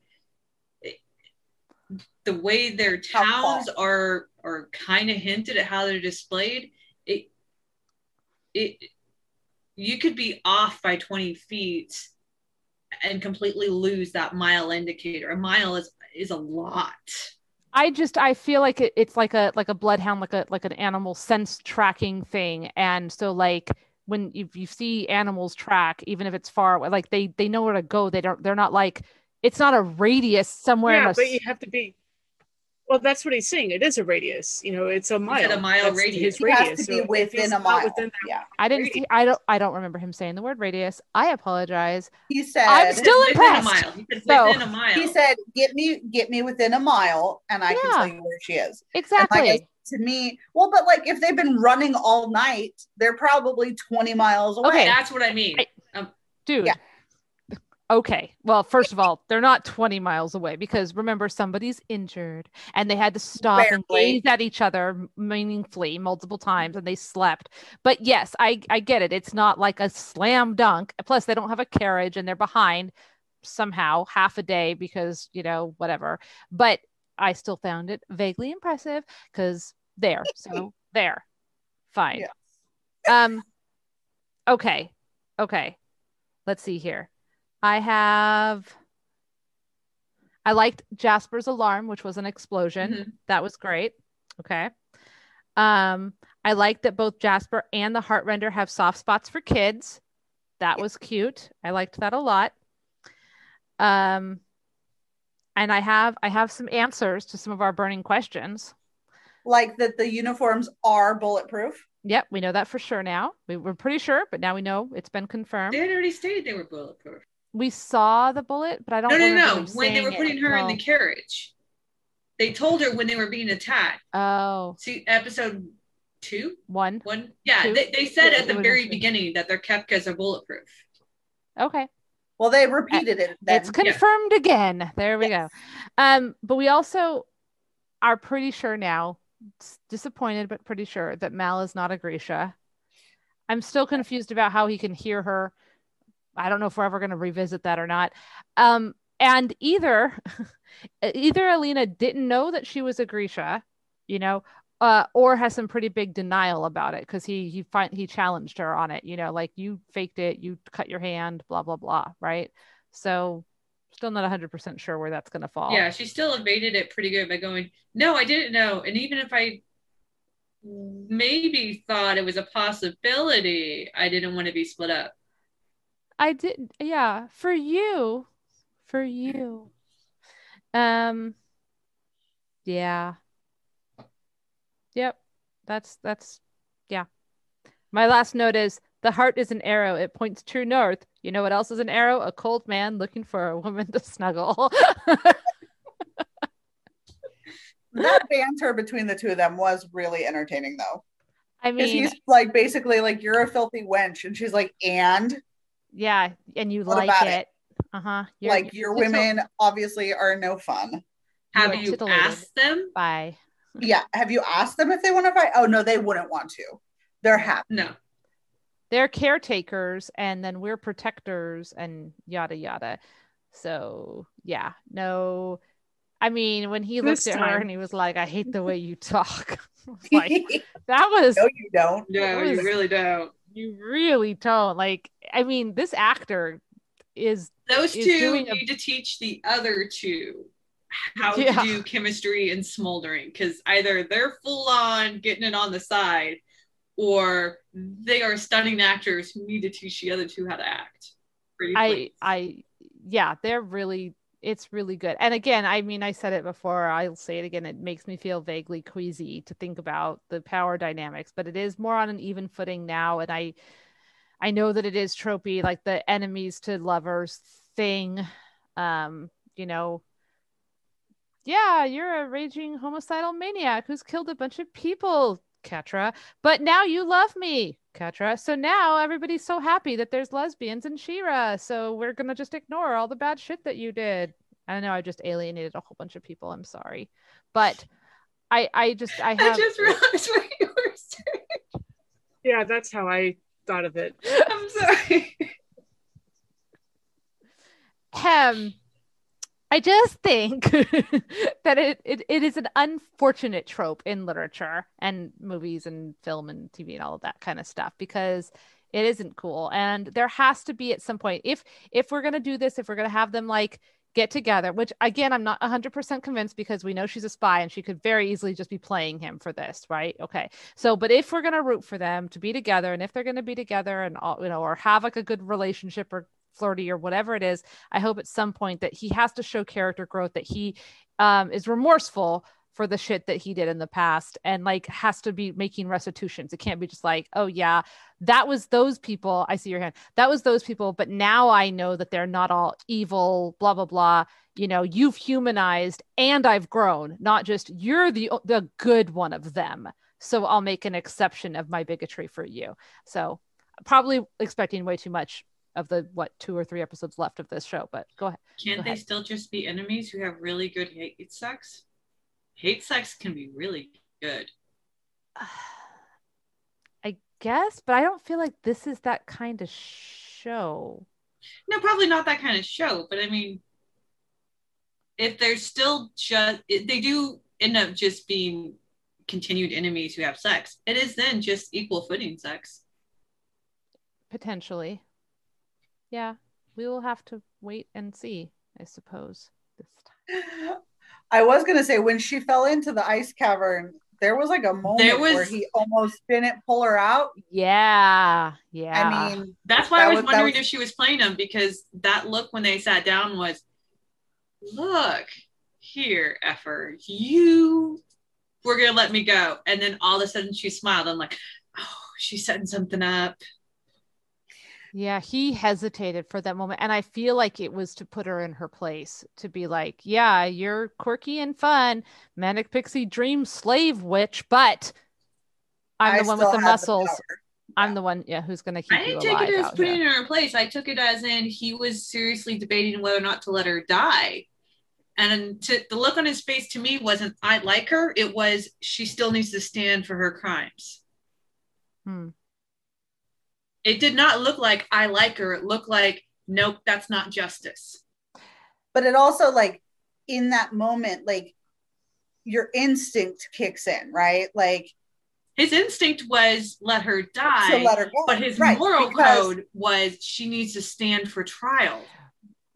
the way their How towns are are kind of hinted at how they're displayed it it you could be off by 20 feet and completely lose that mile indicator a mile is is a lot I just I feel like it, it's like a like a bloodhound, like a like an animal sense tracking thing, and so like when you, you see animals track, even if it's far away, like they they know where to go. They don't. They're not like it's not a radius somewhere. yeah, a but you have to be. Well, that's what he's saying. It is a radius. You know, it's a mile. a mile That's radius. His He has to be So within a mile. within yeah. I didn't. See, I don't. I don't remember him saying the word radius. I apologize. He said I'm still within impressed. a mile. He said So- within a mile. he said, "Get me, get me within a mile, and I can tell you where she is." Exactly. like to me, well, but like if they've been running all night, they're probably twenty miles away. Okay. That's what I mean. I- um, Dude. Yeah. Okay. Well, first of all, they're not 20 miles away because remember, somebody's injured and they had to stop and gaze at each other meaningfully multiple times and they slept. But yes, I, I get it. It's not like a slam dunk. Plus, they don't have a carriage and they're behind somehow half a day because, you know, whatever. But I still found it vaguely impressive because there. So there. Fine. Yes. Um, okay. Okay. Let's see here. I have. I liked Jesper's alarm, which was an explosion. Mhm. That was great. Okay. Um, I like that both Jasper and the Heartrender have soft spots for kids. That was cute. I liked that a lot. Um, and I have I have some answers to some of our burning questions. like that the uniforms are bulletproof. Yep, we know that for sure now. We were pretty sure, but now we know it's been confirmed. They had already stated they were bulletproof. We saw the bullet, but I don't. No, no, no. When they were putting it her in the carriage, they told her when they were being attacked. Oh, See, episode two, one. one. Yeah, Two. they, they said It at the very beginning that their keftas are bulletproof. Okay. Well, they repeated it. Then. it's confirmed again. There we Yes. go. Um, but we also are pretty sure now, disappointed but pretty sure that Mal is not a Grisha. I'm still confused about how he can hear her. I don't know if we're ever going to revisit that or not. Um, and either either Alina didn't know that she was a Grisha, you know, uh, or has some pretty big denial about it because he he find he challenged her on it, you know, like you faked it, you cut your hand, blah blah blah, right? So still not 100% sure where that's going to fall. Yeah, she still evaded it pretty good by going, No, I didn't know. And even if I maybe thought it was a possibility, I didn't want to be split up. I did yeah, for you. For you. Um yeah. Yep. That's that's yeah. My last note is the heart is an arrow. It points true north. You know what else is an arrow? A cold man looking for a woman to snuggle. that banter between the two of them was really entertaining, though. I mean, he's like basically like, "You're a filthy wench," and she's like, "And yeah, and you What like it. it? Uh-huh. like your women obviously are no fun." Have are you asked them? Bye. Yeah. Have you asked them if they want to fight? Oh no, they wouldn't want to. They're happy. No. they're caretakers and then we're protectors and yada yada. So yeah, no. I mean, when he This looked at her and he was like, "I hate the way you talk," like that was no, you don't. No, It you really don't. You really don't like. I mean, this actor is Those is two doing a- need to teach the other two how Yeah. to do chemistry and smoldering because either they're full on getting it on the side or they are stunning actors who need to teach the other two how to act. Pretty I. I yeah, they're really it's really good. And again, I mean, I said it before, I'll say it again. It makes me feel vaguely queasy to think about the power dynamics, but it is more on an even footing now. And I I know that it is tropey, like the enemies to lovers thing. Um, you know, yeah, you're a raging homicidal maniac who's killed a bunch of people. Catra. But now you love me, Catra. So now everybody's so happy that there's lesbians in She-Ra. So we're gonna just ignore all the bad shit that you did. I know I just alienated a whole bunch of people. I'm sorry, but I I just I have I just realized what you were saying. Yeah, that's how I thought of it. I'm sorry. um I just think that it, it it is an unfortunate trope in literature and movies and film and TV and all of that kind of stuff because it isn't cool. And there has to be at some point if if we're to do this if we're to have them like get together which again I'm not 100% convinced because we know she's a spy and she could very easily just be playing him for this right? Okay. So but if we're to root for them to be together and if they're to be together and all you know or have like a good relationship or flirty or whatever it is i hope at some point that he has to show character growth that he um, is remorseful for the shit that he did in the past and like has to be making restitutions. It can't be just like oh yeah that was those people i see your hand that was those people but now i know that they're not all evil blah blah blah. You know you've humanized and i've grown not just you're the the good one of them. So i'll make an exception of my bigotry for you. So probably expecting way too much of the what two or three episodes left of this show but go ahead Can't Go they ahead. still just be enemies who have really good hate sex? Hate sex can be really good. i guess but i don't feel like this is that kind of show No, probably not that kind of show, but I mean, if they're still just, they do end up just being continued enemies who have sex. It is then just equal footing sex. potentially yeah we will have to wait and see i suppose this time I was gonna say when she fell into the ice cavern, there was like a moment was- where he almost didn't pull her out. yeah yeah I mean, That's why That I was was- wondering was- if she was playing him because that look when they sat down was, look here, effer, you were gonna let me go, and then all of a sudden she smiled. I'm like, oh, she's setting something up. Yeah, he hesitated for that moment. And I feel like it was to put her in her place to be like, yeah, you're quirky and fun, manic pixie dream slave witch, but I'm I the one with the have muscles. power. I'm the one, yeah, who's going to keep I you didn't take alive it as putting here. her in place. I took it as in he was seriously debating whether or not to let her die. And to, the look on his face to me wasn't I like her. It was she still needs to stand for her crimes. Hmm. It did not look like I like her. It looked like nope, that's not justice. But it also like in that moment, like your instinct kicks in, right? Like His instinct was let her to die, let her go. but his Right, moral because- code was she needs to stand for trial.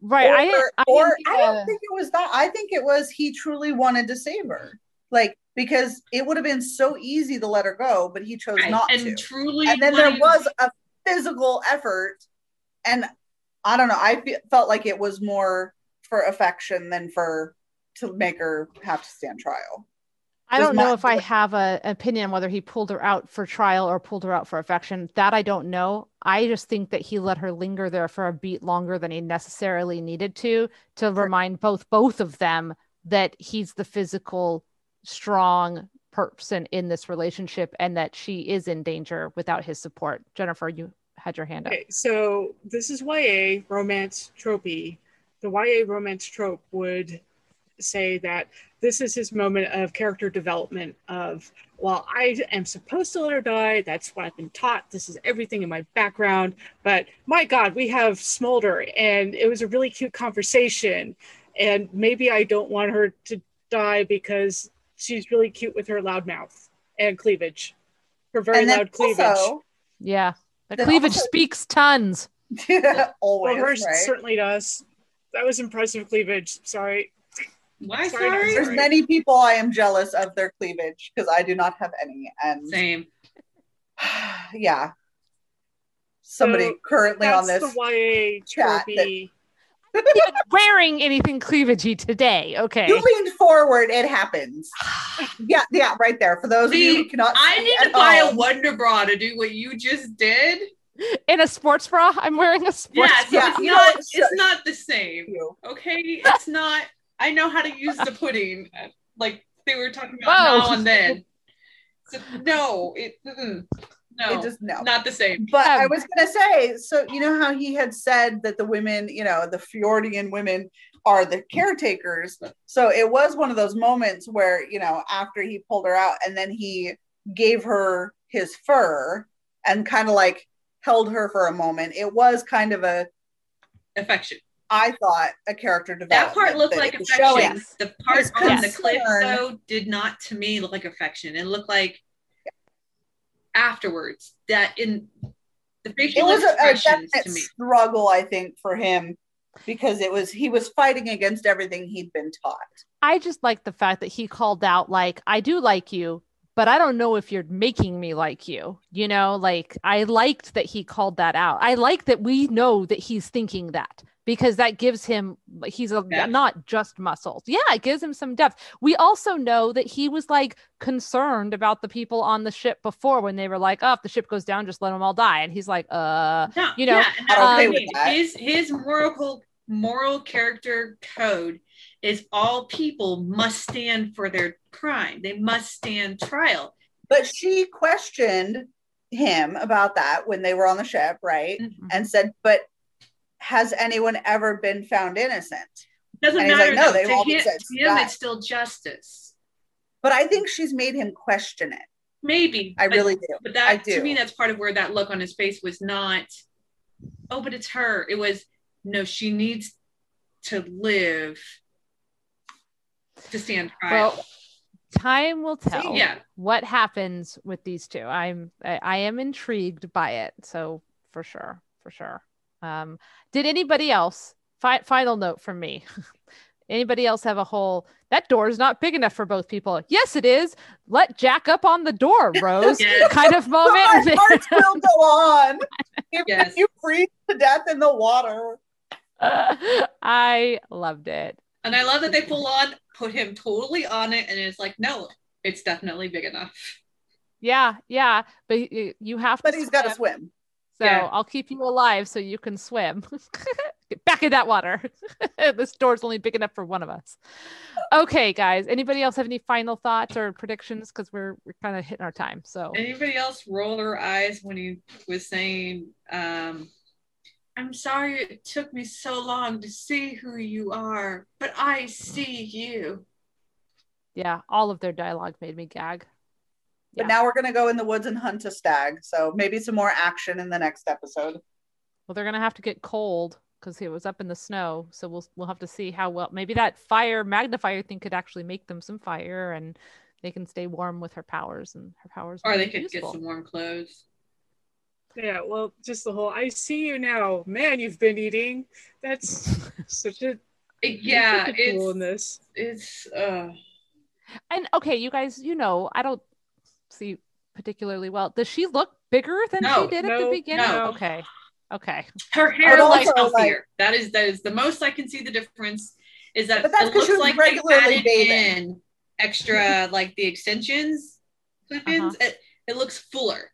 Right. or, I, I, or didn't I don't think it was that. I think it was he truly wanted to save her. Like because it would have been so easy to let her go, but he chose Right? not and to. truly, And then there was a physical effort, and I don't know. I fe- felt like it was more for affection than for to make her have to stand trial. I don't know if I have a an opinion on whether he pulled her out for trial or pulled her out for affection. That I don't know. I just think that he let her linger there for a beat longer than he necessarily needed to to remind both both of them that he's the physical strong person in this relationship and that she is in danger without his support. Jennifer, you had your hand up. Okay, so this is YA romance tropey. The YA romance trope would say that this is his moment of character development of well i am supposed to let her die that's what i've been taught this is everything in my background but my god we have smolder and it was a really cute conversation and maybe i don't want her to die because she's really cute with her loud mouth and cleavage her very and loud cleavage also, Yeah. The cleavage also- speaks tons. always well hers right. certainly does that was impressive cleavage sorry why Sorry, sorry? There's Sorry. many people I am jealous of their cleavage because I do not have any, and Same. yeah, somebody So, currently on this. the YA chat that- tropey Even wearing anything cleavagey today. Okay. You leaned forward, it happens. Yeah, yeah, right there. For those of you who cannot, I need at to buy a Wonder Bra to do what you just did. In a sports bra. I'm wearing a sports Yeah, so Yeah, it's you not. what? It's not the same. Okay, it's not. I know how to use the pudding, like they were talking about Whoa. now and then. So, no, it mm-mm. No, It just no. not the same. But I Um, was gonna say, so you know how he had said that the women, you know, the Fjerdan women are the caretakers. So it was one of those moments where, you know, after he pulled her out and then he gave her his fur and kind of like held her for a moment. It was kind of a, Affection. I thought, a character development. That part looked that like it was affection. showing. The part on the cliff, concern- though, did not to me look like affection. It looked like afterwards that in the It facial was a, a expressions to me. struggle, I think, for him because it was he was fighting against everything he'd been taught. I just like the fact that he called out, like, I do like you, but I don't know if you're making me like you. You know, like, I liked that he called that out. I like that we know that he's thinking that because that gives him, he's a, Depth. not just muscles. Yeah, it gives him some depth. We also know that he was like concerned about the people on the ship before when they were like, oh, if the ship goes down, just let them all die. And he's like, uh, No, you know, yeah, and I'm that's what okay I with mean. that. His his moral moral character code is all people must stand for their crime. They must stand trial. But she questioned him about that when they were on the ship, right? Mm-hmm. And said, "But has anyone ever been found innocent?" Doesn't And he's matter. like, no, they've all to been him, said to him it's still justice. But I think she's made him question it. Maybe. I but- really do. But I that do. to me, that's part of where that look on his face was not, oh, but it's her. It was no, she needs to live to stand trial. well, time will tell. yeah. what happens with these two i'm I, I am intrigued by it so for sure for sure um did anybody else fi- final note from me anybody else have a hole? that door is not big enough for both people yes it is let jack up on the door rose Yes. kind of But our moment hearts will go on. Even Yes. if you freeze to death in the water. i loved it And I love that they pull on put him totally on it, and it's like, no, it's definitely big enough. yeah yeah but you have to. But he's got to swim. Swim. So Yeah. I'll keep you alive so you can swim. Get back in that water. this door's only big enough for one of us. Okay, guys. Anybody else have any final thoughts or predictions? Because we're we're kind of hitting our time. So Anybody else roll their eyes when he was saying, um, I'm sorry it took me so long to see who you are, but I see you. yeah, all of their dialogue made me gag. But Yeah. now we're gonna go in the woods and hunt a stag. So maybe some more action in the next episode. Well, they're gonna have to get cold because it was up in the snow. So we'll we'll have to see how well. Maybe that fire magnifier thing could actually make them some fire, and they can stay warm with her powers, and her powers. Or they be could useful. get some warm clothes. Yeah, well, just the whole I see you now. Man, you've been eating. That's such a yeah, such a tool in it's this. it's uh And okay, you guys, you know, I don't see particularly well. Does she look bigger than No, she did at the beginning? no. Okay. Okay. her hair But looks also, like- healthier. that is that is the most I can see the difference is that But that's it 'cause she looks was like they regularly added in extra like the extensions clip-ins. Uh-huh. It, it looks fuller.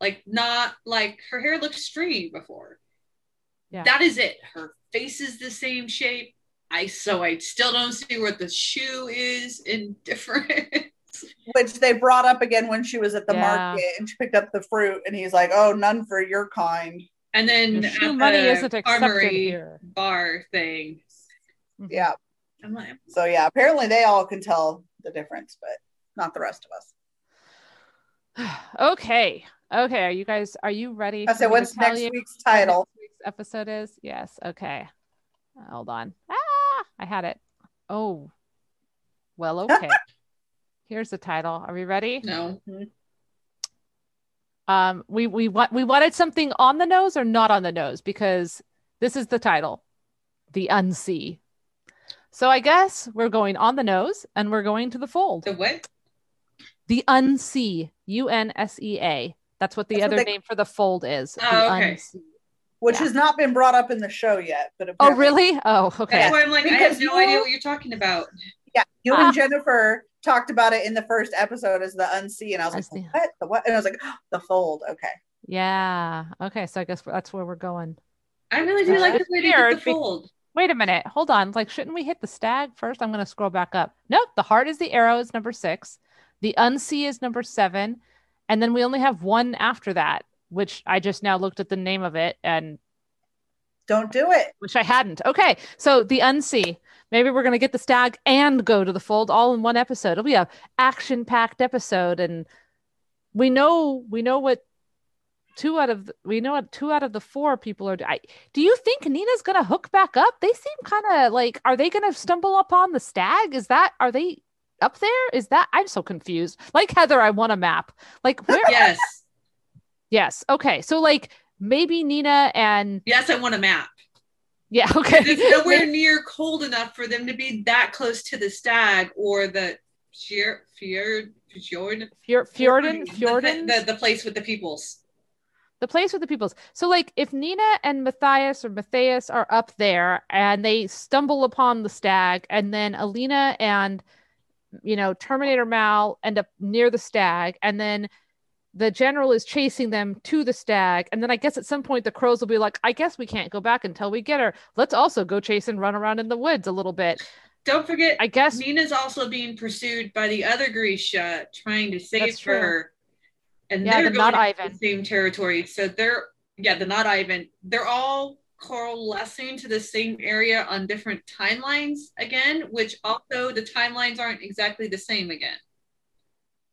Like not like her hair looked stringy before. Yeah. That is it. Her face is the same shape. I so I still don't see where the shoe is in different. Which they brought up again when she was at the Yeah. market and she picked up the fruit and he's like, Oh, none for your kind. and then Your shoe at money the isn't accepted here. bar thing. Mhm. Yeah. Like, So yeah, apparently they all can tell the difference, but not the rest of us. okay. Okay. Are you guys are you ready? I said, what's next week's title? next week's episode is? Yes. Okay. Hold on. Ah, I had it. Oh. Well, okay. Here's the title. Are we ready? no. Um, we we want we wanted something on the nose or not on the nose because this is the title, the Unsea. So I guess we're going on the nose and we're going to the fold. The what? The Unsea, U N S E A. That's what the That's what other they- name for the fold is. the Oh, okay. Unsea. Which Yeah. has not been brought up in the show yet. But Oh, really? Oh, okay. That's why I'm like, I Because have no you- idea what you're talking about. Yeah, you Ah. and Jennifer talked about it in the first episode as the Unsea, and I was like, Unsea. "What? The what?" And I was like, "The fold." Okay, Yeah. Okay. So I guess that's where we're going. I really do That's like the way they did weird the be- fold. Wait a minute. Hold on. Like, shouldn't we hit the stag first? I'm going to scroll back up. Nope. The heart is the arrow is number six. The Unsea is number seven. And then we only have one after that, which I just now looked at the name of it and Don't do it. which I hadn't. Okay. So the Unsea. Maybe we're gonna get the stag and go to the fold all in one episode. It'll be a action packed episode. And we know we know what two out of the, we know what two out of the four people are I, do you think nina's gonna hook back up they seem kind of like are they gonna stumble upon the stag is that are they up there is that i'm so confused like heather i want a map like where Yes. yes okay so like maybe nina and Yes, I want a map. yeah okay It's nowhere near cold enough for them to be that close to the stag or the fjord, fjord, fjord, Fjor- fjorden the, fjorden the, the place with the peoples. the place with the peoples. So, like, if Nina and Matthias or Matthias are up there and they stumble upon the stag, and then Alina and you know Terminator Mal end up near the stag, and then the general is chasing them to the stag, and then I guess at some point the crows will be like, "I guess we can't go back until we get her. Let's also go chase and run around in the woods a little bit." Don't forget, I guess Nina's also being pursued by the other Grisha trying to save her. And Yeah, they're the not going into Ivan. the same territory. So they're yeah, the not Ivan. They're all coalescing to the same area on different timelines again, which also the timelines aren't exactly the same again.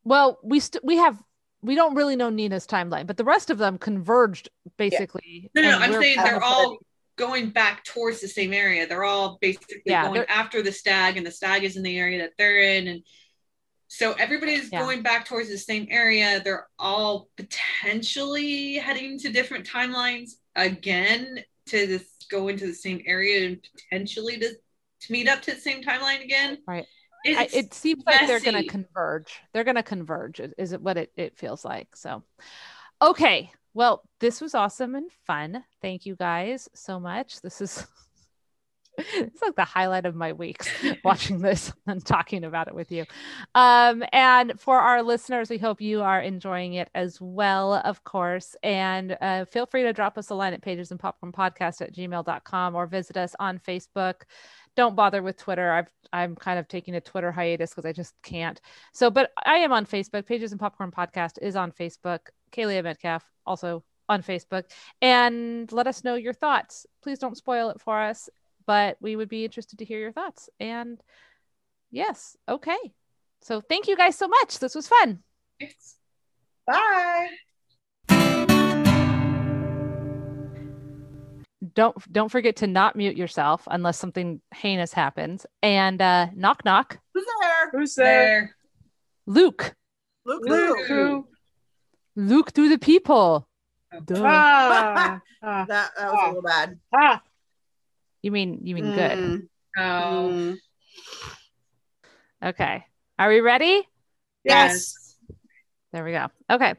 well, we st- we have. We don't really know Nina's timeline, but the rest of them converged basically. No, no, no I'm saying they're all going back towards the same area. They're all basically Yeah, going after the stag, and the stag is in the area that they're in, and so everybody's Yeah. going back towards the same area. They're all potentially heading to different timelines again to this, go into the same area and potentially to, to meet up to the same timeline again. Right. I, it seems like they're going to converge. They're going to converge. is- Is it what it, it feels like? So, okay. Well, this was awesome and fun. Thank you guys so much. This is it's like the highlight of my weeks watching this and talking about it with you. Um, and for our listeners, we hope you are enjoying it as well, of course. And uh, feel free to drop us a line at pages and popcorn podcast at gmail.com or visit us on Facebook don't bother with Twitter. I've I'm kind of taking a Twitter hiatus because I just can't. So, but I am on Facebook. Pages and Popcorn Podcast is on Facebook. Kaylee Metcalf also on Facebook. And let us know your thoughts. Please don't spoil it for us, but we would be interested to hear your thoughts. And yes, okay. So thank you guys so much. This was fun. It's- Bye. Don't don't forget to not mute yourself unless something heinous happens. And uh knock knock. Who's there? Who's there? there. Luke. Luke. Luke. Luke. Who? Luke to the people. Duh. Ah, ah, That that was a little bad. ah. You mean you mean good. Mm, Oh, mm. Okay. Are we ready? Yes. There we go. Okay.